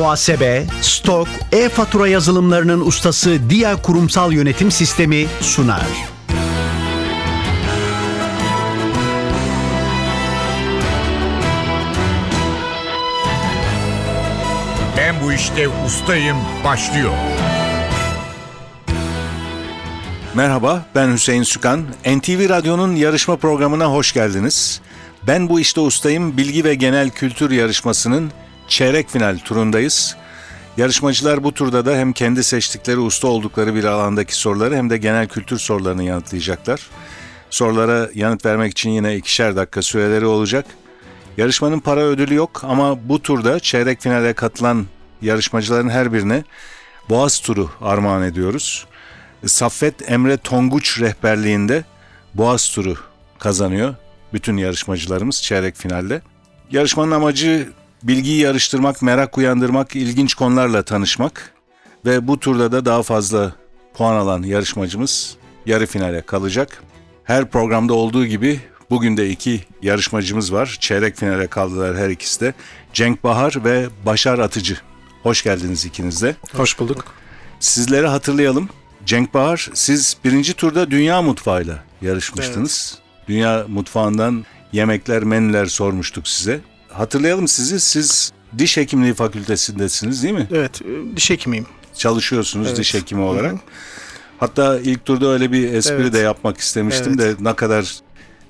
muhasebe, stok, e-fatura yazılımlarının ustası Dia Kurumsal Yönetim Sistemi sunar. Ben bu işte ustayım başlıyor. Merhaba, ben Hüseyin Sükan. NTV Radyo'nun yarışma programına hoş geldiniz. Ben bu işte ustayım bilgi ve genel kültür yarışmasının çeyrek final turundayız. Yarışmacılar bu turda da hem kendi seçtikleri usta oldukları bir alandaki soruları hem de genel kültür sorularını yanıtlayacaklar. Sorulara yanıt vermek için yine ikişer dakika süreleri olacak. Yarışmanın para ödülü yok ama bu turda çeyrek finale katılan yarışmacıların her birine Boğaz turu armağan ediyoruz. Saffet Emre Tonguç rehberliğinde Boğaz turu kazanıyor bütün yarışmacılarımız çeyrek finalde. Yarışmanın amacı bilgiyi yarıştırmak, merak uyandırmak, ilginç konularla tanışmak ve bu turda da daha fazla puan alan yarışmacımız yarı finale kalacak. Her programda olduğu gibi bugün de iki yarışmacımız var. Çeyrek finale kaldılar her ikisi de. Cenk Bahar ve Başar Atıcı. Hoş geldiniz ikiniz de. Hoş bulduk. Sizleri hatırlayalım. Cenk Bahar, siz birinci turda dünya mutfağıyla yarışmıştınız. Dünya mutfağından yemekler, menüler sormuştuk size. Hatırlayalım sizi. Siz diş hekimliği fakültesindesiniz değil mi? Evet, e, diş hekimiyim. Çalışıyorsunuz Evet. diş hekimi olarak. Hatta ilk turda öyle bir espri Evet. de yapmak istemiştim Evet. de ne kadar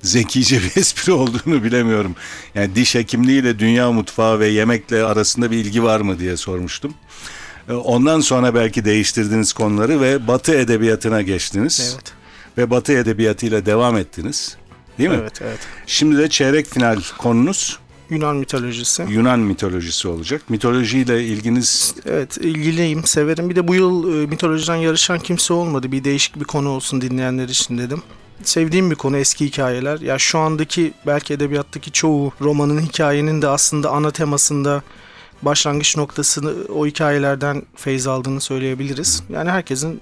zekice bir espri olduğunu bilemiyorum. Yani diş hekimliğiyle dünya mutfağı ve yemekle arasında bir ilgi var mı diye sormuştum. E, Ondan sonra belki değiştirdiniz konuları ve Batı edebiyatına geçtiniz. Evet. Ve Batı edebiyatıyla devam ettiniz. Değil mi? Evet, evet. Şimdi de çeyrek final konunuz Yunan mitolojisi. Yunan mitolojisi olacak. Mitolojiyle ilginiz Evet, ilgiliyim, severim. Bir de bu yıl e, mitolojiden yarışan kimse olmadı. Bir değişik bir konu olsun dinleyenler için dedim. Sevdiğim bir konu eski hikayeler. Ya şu andaki belki edebiyattaki çoğu romanın hikayenin de aslında ana temasında başlangıç noktasını o hikayelerden feyz aldığını söyleyebiliriz. Yani herkesin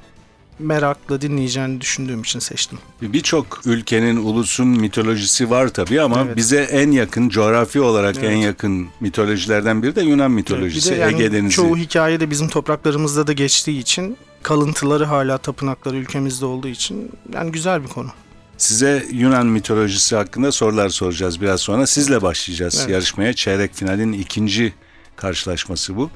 merakla dinleyeceğini düşündüğüm için seçtim. Birçok ülkenin, ulusun mitolojisi var tabii ama Evet. bize en yakın, coğrafi olarak Evet. en yakın mitolojilerden biri de Yunan mitolojisi. Bir de yani Ege Denizi. çoğu hikaye de bizim topraklarımızda da geçtiği için kalıntıları hala tapınakları ülkemizde olduğu için yani güzel bir konu. Size Yunan mitolojisi hakkında sorular soracağız biraz sonra. Sizle başlayacağız Evet. yarışmaya. Çeyrek finalin ikinci karşılaşması bu.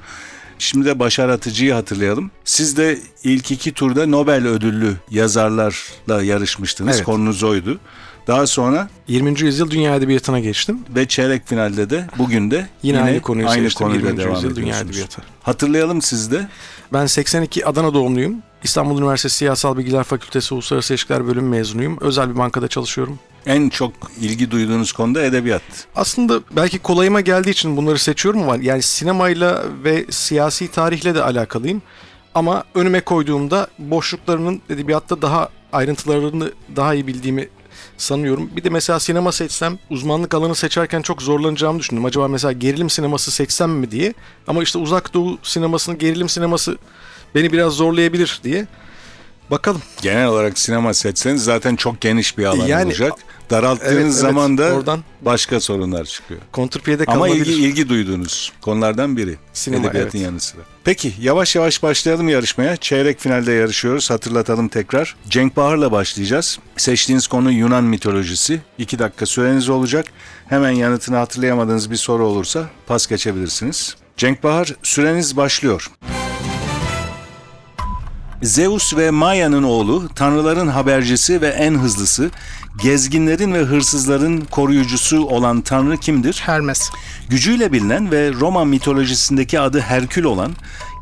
Şimdi de Başar Atıcı'yı hatırlayalım. Siz de ilk iki turda Nobel ödüllü yazarlarla yarışmıştınız. Evet. Konunuz oydu. Daha sonra 20. yüzyıl dünya edebiyatına geçtim. ve çeyrek finalde de bugün de Yine, aynı konuyu aynı seçtim. konuyla 20. devam yüzyıl dünya edebiyatı. Hatırlayalım siz de. Ben 82 Adana doğumluyum. İstanbul Üniversitesi Siyasal Bilgiler Fakültesi Uluslararası İlişkiler Bölümü mezunuyum. Özel bir bankada çalışıyorum. En çok ilgi duyduğunuz konu da edebiyat. Aslında belki kolayıma geldiği için bunları seçiyorum ama yani sinemayla ve siyasi tarihle de alakalıyım. Ama önüme koyduğumda boşluklarının edebiyatta daha ayrıntılarını daha iyi bildiğimi sanıyorum. Bir de mesela sinema seçsem uzmanlık alanı seçerken çok zorlanacağımı düşündüm. Acaba mesela gerilim sineması seçsem mi diye. Ama işte uzak doğu sinemasının gerilim sineması beni biraz zorlayabilir diye. Bakalım. Genel olarak sinema seçseniz zaten çok geniş bir alan Yani- olacak. Daralttığınız Evet, evet. zaman da Oradan- başka sorunlar çıkıyor. Kontrpiyede Ama ilgi, ilgi duyduğunuz konulardan biri. Sinema, edebiyatın evet. yanı sıra. Peki yavaş yavaş başlayalım yarışmaya. Çeyrek finalde yarışıyoruz. Hatırlatalım tekrar. Cenk Bahar'la başlayacağız. Seçtiğiniz konu Yunan mitolojisi. İki dakika süreniz olacak. Hemen yanıtını hatırlayamadığınız bir soru olursa pas geçebilirsiniz. Cenk Bahar süreniz başlıyor. Zeus ve Maya'nın oğlu, tanrıların habercisi ve en hızlısı, gezginlerin ve hırsızların koruyucusu olan tanrı kimdir? Hermes, Gücüyle bilinen ve Roma mitolojisindeki adı Herkül olan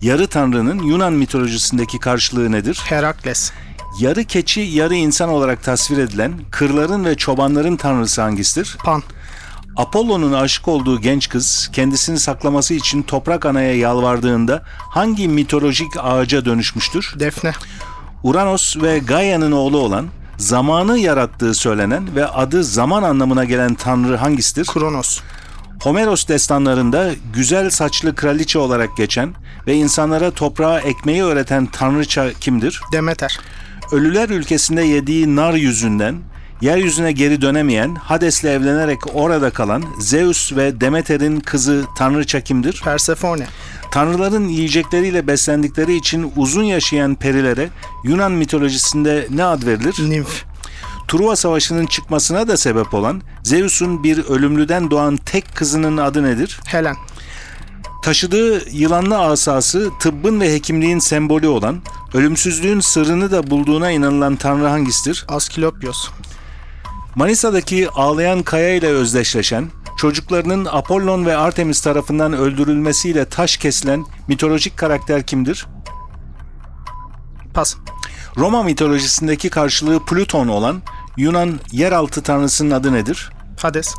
yarı tanrının Yunan mitolojisindeki karşılığı nedir? Herakles, Yarı keçi, yarı insan olarak tasvir edilen kırların ve çobanların tanrısı hangisidir? Pan, Apollo'nun aşık olduğu genç kız kendisini saklaması için toprak anaya yalvardığında hangi mitolojik ağaca dönüşmüştür? Defne, Uranos ve Gaia'nın oğlu olan zamanı yarattığı söylenen ve adı zaman anlamına gelen tanrı hangisidir? Kronos, Homeros destanlarında güzel saçlı kraliçe olarak geçen ve insanlara toprağa ekmeği öğreten tanrıça kimdir? Demeter, Ölüler ülkesinde yediği nar yüzünden yeryüzüne geri dönemeyen, Hades'le evlenerek orada kalan Zeus ve Demeter'in kızı tanrıça kimdir? Persefone. Tanrıların yiyecekleriyle beslendikleri için uzun yaşayan perilere Yunan mitolojisinde ne ad verilir? Nimf. Truva Savaşı'nın çıkmasına da sebep olan Zeus'un bir ölümlüden doğan tek kızının adı nedir? Helen. Taşıdığı yılanlı asası tıbbın ve hekimliğin sembolü olan, ölümsüzlüğün sırrını da bulduğuna inanılan tanrı hangisidir? Asklepios. Manisa'daki ağlayan kaya ile özdeşleşen, çocuklarının Apollon ve Artemis tarafından öldürülmesiyle taş kesilen mitolojik karakter kimdir? Pas. Roma mitolojisindeki karşılığı Plüton olan Yunan yeraltı tanrısının adı nedir? Hades.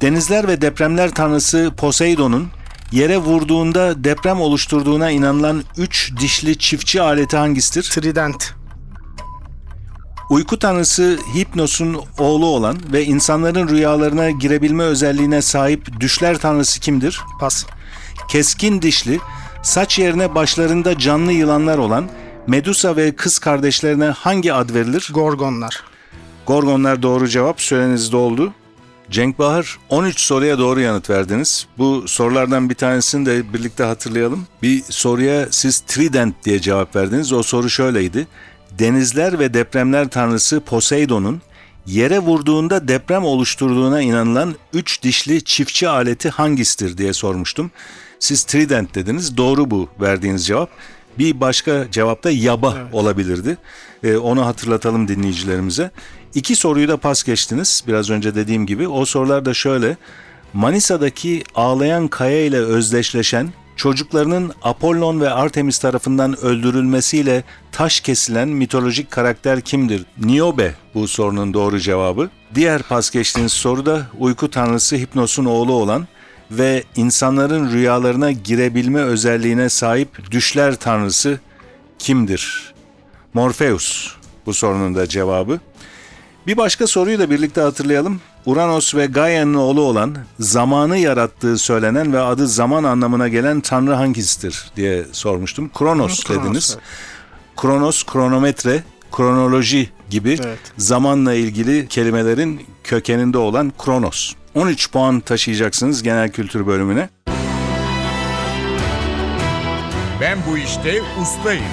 Denizler ve depremler tanrısı Poseidon'un yere vurduğunda deprem oluşturduğuna inanılan üç dişli çiftçi aleti hangisidir? Trident. Uyku tanrısı Hipnos'un oğlu olan ve insanların rüyalarına girebilme özelliğine sahip düşler tanrısı kimdir? Pas. Keskin dişli, saç yerine başlarında canlı yılanlar olan Medusa ve kız kardeşlerine hangi ad verilir? Gorgonlar. Gorgonlar doğru cevap. Süreniz doldu. Cenk Bahar 13 soruya doğru yanıt verdiniz. Bu sorulardan bir tanesini de birlikte hatırlayalım. Bir soruya siz Trident diye cevap verdiniz. O soru şöyleydi. Denizler ve depremler tanrısı Poseidon'un yere vurduğunda deprem oluşturduğuna inanılan üç dişli çiftçi aleti hangisidir diye sormuştum. Siz Trident dediniz. Doğru bu verdiğiniz cevap. Bir başka cevap da yaba olabilirdi. Ee, onu hatırlatalım dinleyicilerimize. İki soruyu da pas geçtiniz. Biraz önce dediğim gibi. O sorular da şöyle. Manisa'daki ağlayan kaya ile özdeşleşen çocuklarının Apollon ve Artemis tarafından öldürülmesiyle taş kesilen mitolojik karakter kimdir? Niobe bu sorunun doğru cevabı. Diğer pas geçtiğiniz soru da uyku tanrısı Hipnos'un oğlu olan ve insanların rüyalarına girebilme özelliğine sahip düşler tanrısı kimdir? Morpheus bu sorunun da cevabı. Bir başka soruyu da birlikte hatırlayalım. Uranos ve Gaia'nın oğlu olan, zamanı yarattığı söylenen ve adı zaman anlamına gelen tanrı hangisidir diye sormuştum. Kronos Kronos, dediniz. evet. Kronos, kronometre, kronoloji gibi Evet. zamanla ilgili kelimelerin kökeninde olan Kronos. 13 puan taşıyacaksınız genel kültür bölümüne. Ben bu işte ustayım.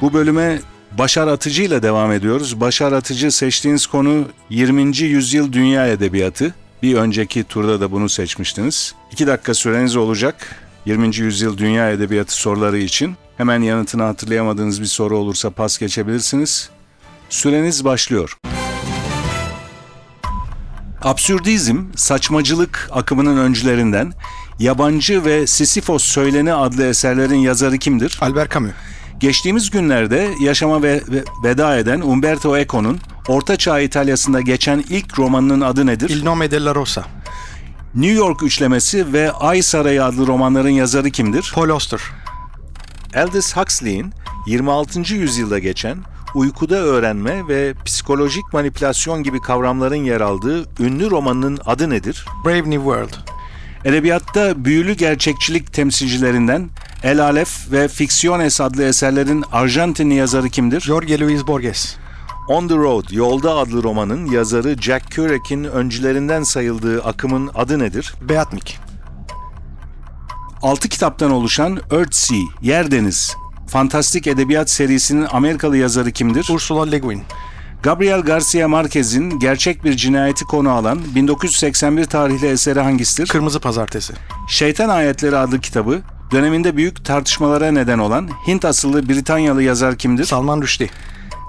Bu bölüme Başar Atıcı ile devam ediyoruz. Başar Atıcı seçtiğiniz konu 20. yüzyıl dünya edebiyatı. Bir önceki turda da bunu seçmiştiniz. 2 dakika süreniz olacak. 20. yüzyıl dünya edebiyatı soruları için. Hemen yanıtını hatırlayamadığınız bir soru olursa pas geçebilirsiniz. Süreniz başlıyor. Absürdizm, saçmacılık akımının öncülerinden Yabancı ve Sisyphos Söyleni adlı eserlerin yazarı kimdir? Albert Camus. Geçtiğimiz günlerde yaşama ve, ve veda eden Umberto Eco'nun Orta Çağ İtalya'sında geçen ilk romanının adı nedir? Il nome della rosa. New York Üçlemesi ve Ay Sarayı adlı romanların yazarı kimdir? Paul Auster. Aldous Huxley'in 26. yüzyılda geçen uykuda öğrenme ve psikolojik manipülasyon gibi kavramların yer aldığı ünlü romanının adı nedir? Brave New World. Edebiyatta büyülü gerçekçilik temsilcilerinden El Alef ve Ficciones adlı eserlerin Arjantinli yazarı kimdir? Jorge Luis Borges. On the Road, Yolda adlı romanın yazarı Jack Kerouac'in öncülerinden sayıldığı akımın adı nedir? Beatnik. 6 kitaptan oluşan Earthsea, Yer Deniz, fantastik edebiyat serisinin Amerikalı yazarı kimdir? Ursula Le Guin. Gabriel Garcia Marquez'in gerçek bir cinayeti konu alan 1981 tarihli eseri hangisidir? Kırmızı Pazartesi. Şeytan Ayetleri adlı kitabı döneminde büyük tartışmalara neden olan Hint asıllı Britanyalı yazar kimdir? Salman Rushdie.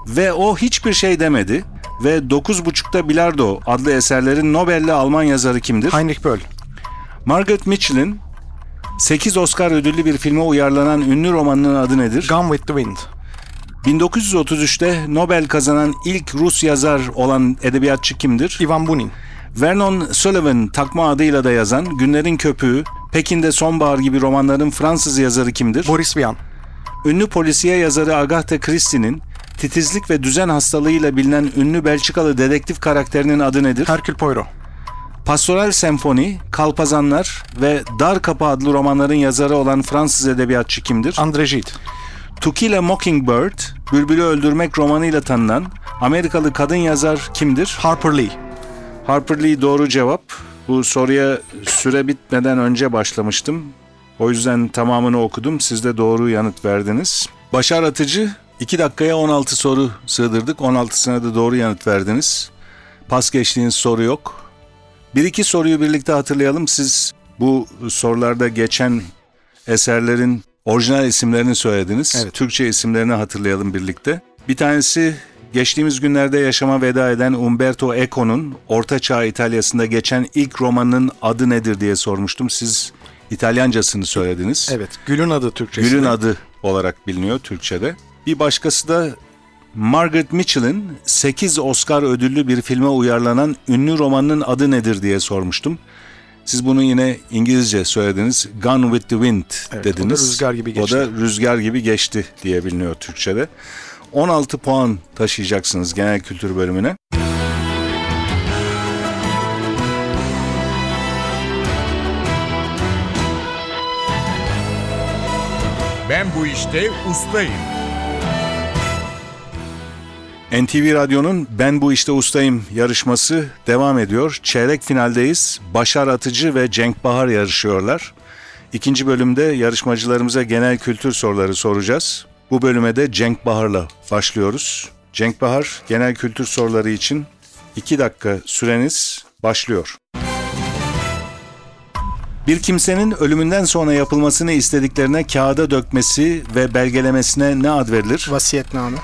Ve o hiçbir şey demedi ve 9.5'ta Bilardo adlı eserlerin Nobel'li Alman yazarı kimdir? Heinrich Böll. Margaret Mitchell'in 8 Oscar ödüllü bir filme uyarlanan ünlü romanının adı nedir? Gone with the Wind. 1933'te Nobel kazanan ilk Rus yazar olan edebiyatçı kimdir? Ivan Bunin. Vernon Sullivan takma adıyla da yazan Günlerin Köpüğü, Pekin'de Sonbahar gibi romanların Fransız yazarı kimdir? Boris Vian. Ünlü polisiye yazarı Agatha Christie'nin titizlik ve düzen hastalığıyla bilinen ünlü Belçikalı dedektif karakterinin adı nedir? Hercule Poirot. Pastoral Senfoni, Kalpazanlar ve Dar Kapı adlı romanların yazarı olan Fransız edebiyatçı kimdir? André Gide. To Kill a Mockingbird, Bülbülü Öldürmek romanıyla tanınan Amerikalı kadın yazar kimdir? Harper Lee. Harper Lee doğru cevap. Bu soruya süre bitmeden önce başlamıştım. O yüzden tamamını okudum. Siz de doğru yanıt verdiniz. Başar Atıcı 2 dakikaya 16 soru sığdırdık. 16'sına da doğru yanıt verdiniz. Pas geçtiğiniz soru yok. Bir iki soruyu birlikte hatırlayalım. Siz bu sorularda geçen eserlerin orijinal isimlerini söylediniz. Evet. Türkçe isimlerini hatırlayalım birlikte. Bir tanesi geçtiğimiz günlerde yaşama veda eden Umberto Eco'nun Orta Çağ İtalya'sında geçen ilk romanının adı nedir diye sormuştum. Siz İtalyancasını söylediniz. Evet. Gül'ün adı Türkçesi. Gül'ün adı olarak biliniyor Türkçe'de. Bir başkası da Margaret Mitchell'ın 8 Oscar ödüllü bir filme uyarlanan ünlü romanının adı nedir diye sormuştum. Siz bunu yine İngilizce söylediniz. Gone with the Wind Evet, dediniz. o da rüzgar gibi geçti. O da rüzgar gibi geçti diye biliniyor Türkçe'de. 16 puan taşıyacaksınız genel kültür bölümüne. Ben bu işte ustayım. NTV Radyo'nun Ben Bu İşte Ustayım yarışması devam ediyor. Çeyrek finaldeyiz. Başar Atıcı ve Cenk Bahar yarışıyorlar. İkinci bölümde yarışmacılarımıza genel kültür soruları soracağız. Bu bölüme de Cenk Bahar'la başlıyoruz. Cenk Bahar genel kültür soruları için 2 dakika süreniz başlıyor. Bir kimsenin ölümünden sonra yapılmasını istediklerine kağıda dökmesi ve belgelemesine ne ad verilir? Vasiyetname.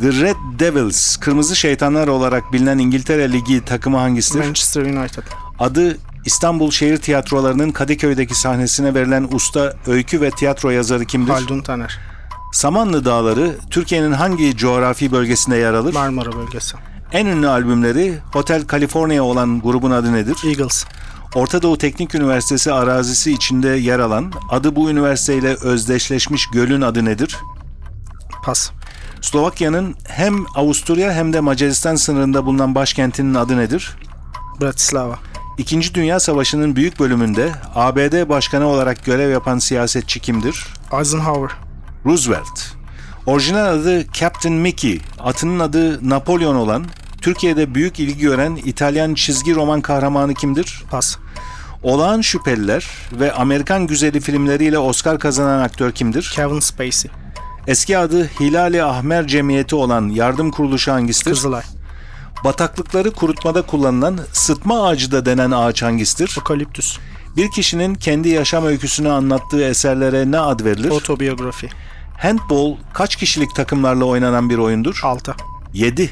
The Red Devils, Kırmızı Şeytanlar olarak bilinen İngiltere Ligi takımı hangisidir? Manchester United. Adı İstanbul Şehir Tiyatroları'nın Kadıköy'deki sahnesine verilen usta öykü ve tiyatro yazarı kimdir? Haldun Taner. Samanlı Dağları Türkiye'nin hangi coğrafi bölgesinde yer alır? Marmara bölgesi. en ünlü albümleri Hotel California olan grubun adı nedir? Eagles. Orta Doğu Teknik Üniversitesi arazisi içinde yer alan, adı bu üniversiteyle özdeşleşmiş gölün adı nedir? Pas. Slovakya'nın hem Avusturya hem de Macaristan sınırında bulunan başkentinin adı nedir? Bratislava. İkinci Dünya Savaşı'nın büyük bölümünde ABD başkanı olarak görev yapan siyasetçi kimdir? Eisenhower. Roosevelt. Orijinal adı Captain Mickey, atının adı Napolyon olan, Türkiye'de büyük ilgi gören İtalyan çizgi roman kahramanı kimdir? Pas. Olağan Şüpheliler ve Amerikan Güzeli filmleriyle Oscar kazanan aktör kimdir? Kevin Spacey. Eski adı Hilali Ahmer Cemiyeti olan yardım kuruluşu hangisidir? Kızılay. Bataklıkları kurutmada kullanılan sıtma ağacı da denen ağaç hangisidir? Okaliptüs. Bir kişinin kendi yaşam öyküsünü anlattığı eserlere ne ad verilir? Otobiyografi. Handball kaç kişilik takımlarla oynanan bir oyundur? 6. 7.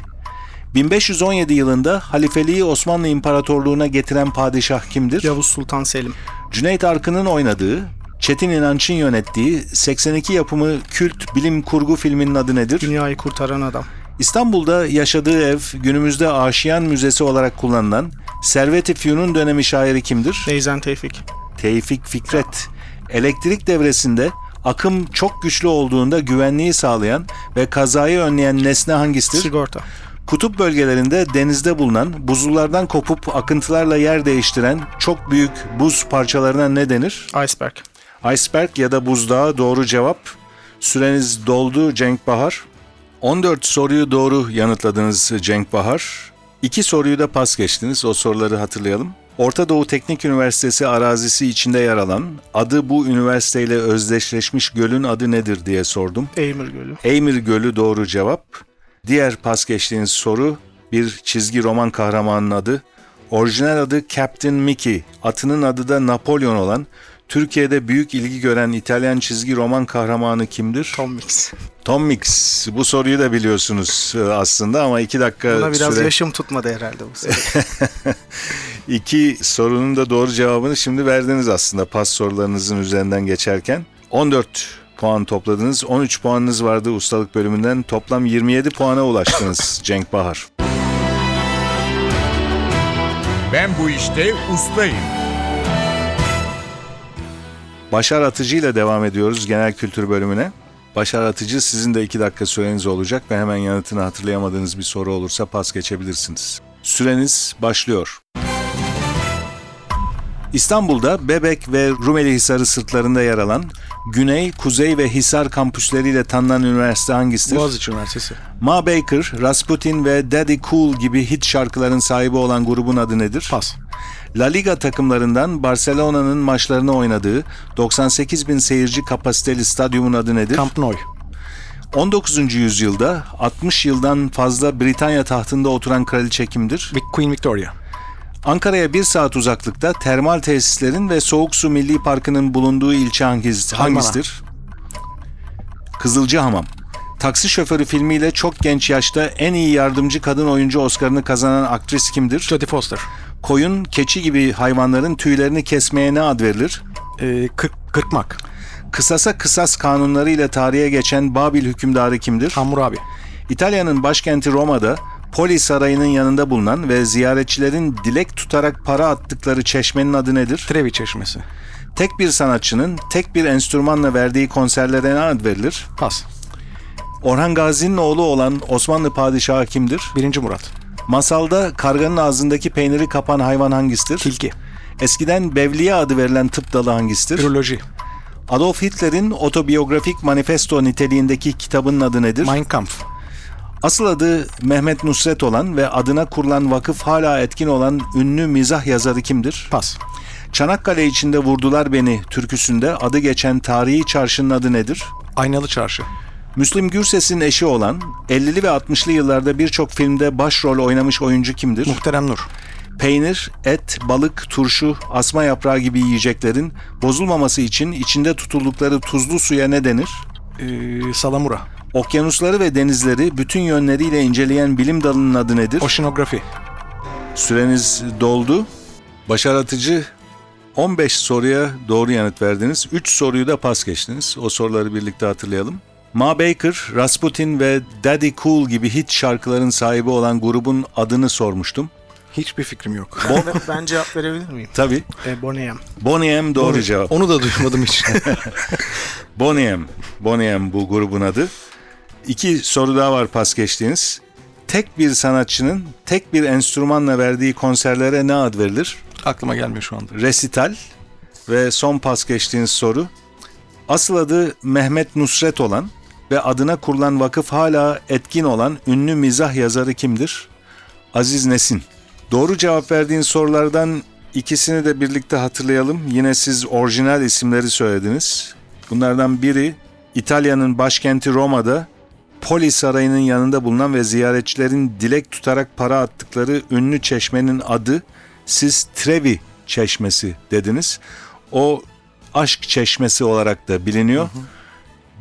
1517 yılında halifeliği Osmanlı İmparatorluğu'na getiren padişah kimdir? Yavuz Sultan Selim. Cüneyt Arkın'ın oynadığı, Çetin İnanç'ın yönettiği 82 yapımı kült bilim kurgu filminin adı nedir? Dünyayı kurtaran adam. İstanbul'da yaşadığı ev günümüzde Aşiyan Müzesi olarak kullanılan Servet-i Fünun dönemi şairi kimdir? Neyzen Tevfik. Tevfik Fikret. Elektrik devresinde akım çok güçlü olduğunda güvenliği sağlayan ve kazayı önleyen nesne hangisidir? Sigorta. Kutup bölgelerinde denizde bulunan buzullardan kopup akıntılarla yer değiştiren çok büyük buz parçalarına ne denir? Iceberg. Iceberg ya da buzdağı doğru cevap. Süreniz doldu Cenk Bahar. 14 soruyu doğru yanıtladınız Cenk Bahar. İki soruyu da pas geçtiniz. O soruları hatırlayalım. Orta Doğu Teknik Üniversitesi arazisi içinde yer alan, adı bu üniversiteyle özdeşleşmiş gölün adı nedir diye sordum. Eymir Gölü. Eymir Gölü doğru cevap. Diğer pas geçtiğiniz soru bir çizgi roman kahramanının adı. Orijinal adı Captain Mickey, atının adı da Napolyon olan Türkiye'de büyük ilgi gören İtalyan çizgi roman kahramanı kimdir? Tom Mix. Tom Mix. Bu soruyu da biliyorsunuz e, aslında ama iki dakika Buna biraz süre... yaşım tutmadı herhalde bu sefer. İki sorunun da doğru cevabını şimdi verdiniz aslında pas sorularınızın üzerinden geçerken. 14 puan topladınız. 13 puanınız vardı ustalık bölümünden. Toplam 27 puana ulaştınız Cenk Bahar. Ben bu işte ustayım. Başar Atıcı ile devam ediyoruz genel kültür bölümüne. Başar Atıcı sizin de 2 dakika süreniz olacak ve hemen yanıtını hatırlayamadığınız bir soru olursa pas geçebilirsiniz. Süreniz başlıyor. İstanbul'da Bebek ve Rumeli Hisarı sırtlarında yer alan Güney, Kuzey ve Hisar kampüsleriyle tanınan üniversite hangisidir? Boğaziçi Üniversitesi. Ma Baker, Rasputin ve Daddy Cool gibi hit şarkıların sahibi olan grubun adı nedir? Pas. La Liga takımlarından Barcelona'nın maçlarını oynadığı 98 bin seyirci kapasiteli stadyumun adı nedir? Camp Nou. 19. yüzyılda 60 yıldan fazla Britanya tahtında oturan kraliçe kimdir? Queen Victoria. Ankara'ya bir saat uzaklıkta termal tesislerin ve Soğuk Su Milli Parkı'nın bulunduğu ilçe hangisi, hangisidir? Kızılcahamam. Taksi Şoförü filmiyle çok genç yaşta en iyi yardımcı kadın oyuncu Oscar'ını kazanan aktris kimdir? Jodie Foster. Koyun, keçi gibi hayvanların tüylerini kesmeye ne ad verilir? Ee, kırk, kırkmak. Kısasa kısas kanunları ile tarihe geçen Babil hükümdarı kimdir? Hammurabi. İtalya'nın başkenti Roma'da Poli Sarayı'nın yanında bulunan ve ziyaretçilerin dilek tutarak para attıkları çeşmenin adı nedir? Trevi Çeşmesi. Tek bir sanatçının tek bir enstrümanla verdiği konserlere ne ad verilir? Pas. Orhan Gazi'nin oğlu olan Osmanlı padişahı kimdir? Birinci Murat. Masalda karganın ağzındaki peyniri kapan hayvan hangisidir? Tilki. Eskiden Bevliye adı verilen tıp dalı hangisidir? Üroloji. Adolf Hitler'in otobiyografik manifesto niteliğindeki kitabının adı nedir? Mein Kampf. Asıl adı Mehmet Nusret olan ve adına kurulan vakıf hala etkin olan ünlü mizah yazarı kimdir? Pas. Çanakkale içinde vurdular beni türküsünde adı geçen tarihi çarşının adı nedir? Aynalı Çarşı. Müslüm Gürses'in eşi olan 50'li ve 60'lı yıllarda birçok filmde başrol oynamış oyuncu kimdir? Muhterem Nur. Peynir, et, balık, turşu, asma yaprağı gibi yiyeceklerin bozulmaması için içinde tutuldukları tuzlu suya ne denir? Ee, Salamura. Okyanusları ve denizleri bütün yönleriyle inceleyen bilim dalının adı nedir? Oşinografi. Süreniz doldu. Başaratıcı 15 soruya doğru yanıt verdiniz. 3 soruyu da pas geçtiniz. O soruları birlikte hatırlayalım. Ma Baker, Rasputin ve Daddy Cool gibi hit şarkıların sahibi olan grubun adını sormuştum. Hiçbir fikrim yok. ben cevap verebilir miyim? Tabii. E, Bonnie M. Boney M doğru cevap. Onu da duymadım hiç. Boney M. Boney M bu grubun adı. İki soru daha var pas geçtiğiniz. Tek bir sanatçının tek bir enstrümanla verdiği konserlere ne ad verilir? Aklıma gelmiyor şu anda. resital ve son pas geçtiğiniz soru. Asıl adı Mehmet Nusret olan ve adına kurulan vakıf hala etkin olan ünlü mizah yazarı kimdir? Aziz Nesin. Doğru cevap verdiğin sorulardan ikisini de birlikte hatırlayalım. Yine siz orijinal isimleri söylediniz. Bunlardan biri İtalya'nın başkenti Roma'da Poli Sarayı'nın yanında bulunan ve ziyaretçilerin dilek tutarak para attıkları ünlü çeşmenin adı siz Trevi Çeşmesi dediniz. O aşk çeşmesi olarak da biliniyor.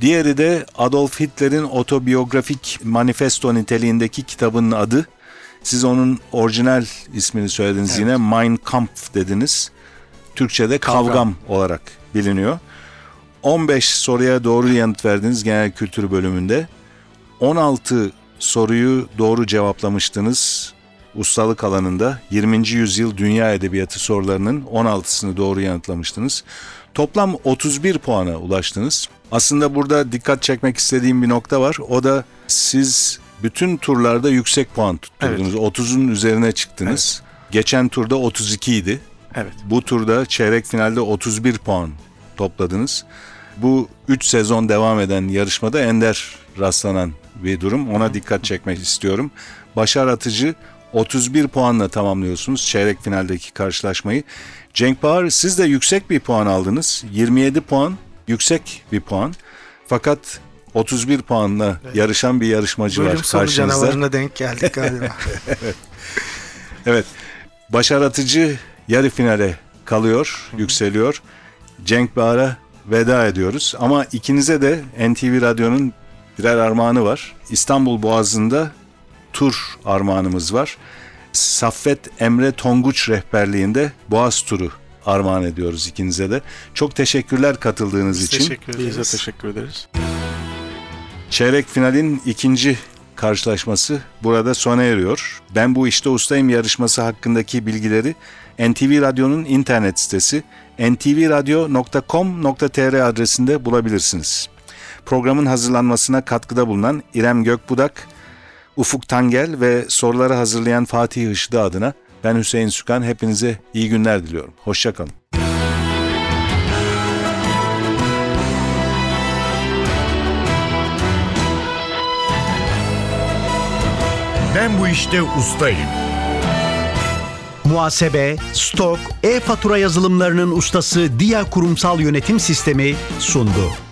Diğeri de Adolf Hitler'in otobiyografik manifesto niteliğindeki kitabının adı. Siz onun orijinal ismini söylediniz yine Mein Kampf dediniz. Türkçe'de kavgam, Kavgam. olarak biliniyor. 15 soruya doğru yanıt verdiniz genel kültür bölümünde. 16 soruyu doğru cevaplamıştınız ustalık alanında. 20. yüzyıl dünya edebiyatı sorularının 16'sını doğru yanıtlamıştınız. Toplam 31 puana ulaştınız. Aslında burada dikkat çekmek istediğim bir nokta var. O da siz bütün turlarda yüksek puan tutturdunuz. 30'un üzerine çıktınız. Geçen turda 32 idi. Evet. Bu turda çeyrek finalde 31 puan topladınız. Bu 3 sezon devam eden yarışmada ender rastlanan bir durum. Ona dikkat çekmek istiyorum. Başar Atıcı 31 puanla tamamlıyorsunuz çeyrek finaldeki karşılaşmayı. Cenk Bahar siz de yüksek bir puan aldınız. 27 puan yüksek bir puan. Fakat 31 puanla yarışan bir yarışmacı Bölüm var karşınızda. canavarına denk geldik galiba. Evet. Başar Atıcı yarı finale kalıyor, yükseliyor. Cenk Bahar'a veda ediyoruz. Ama ikinize de NTV Radyo'nun birer armağanı var. İstanbul Boğazı'nda tur armağanımız var. Saffet Emre Tonguç rehberliğinde Boğaz turu armağan ediyoruz ikinize de. Çok teşekkürler katıldığınız Biz için. teşekkür Biz de ederiz. teşekkür ederiz. Çeyrek finalin ikinci karşılaşması burada sona eriyor. Ben bu işte ustayım yarışması hakkındaki bilgileri NTV Radyo'nun internet sitesi ntvradio.com.tr adresinde bulabilirsiniz. Programın hazırlanmasına katkıda bulunan İrem Gökbudak, Ufuk Tangel ve soruları hazırlayan Fatih Işıdı adına Ben Hüseyin Sükan. Hepinize iyi günler diliyorum. Hoşçakalın. Ben bu işte ustayım. Muhasebe, stok, e-fatura yazılımlarının ustası Dia Kurumsal Yönetim Sistemi sundu.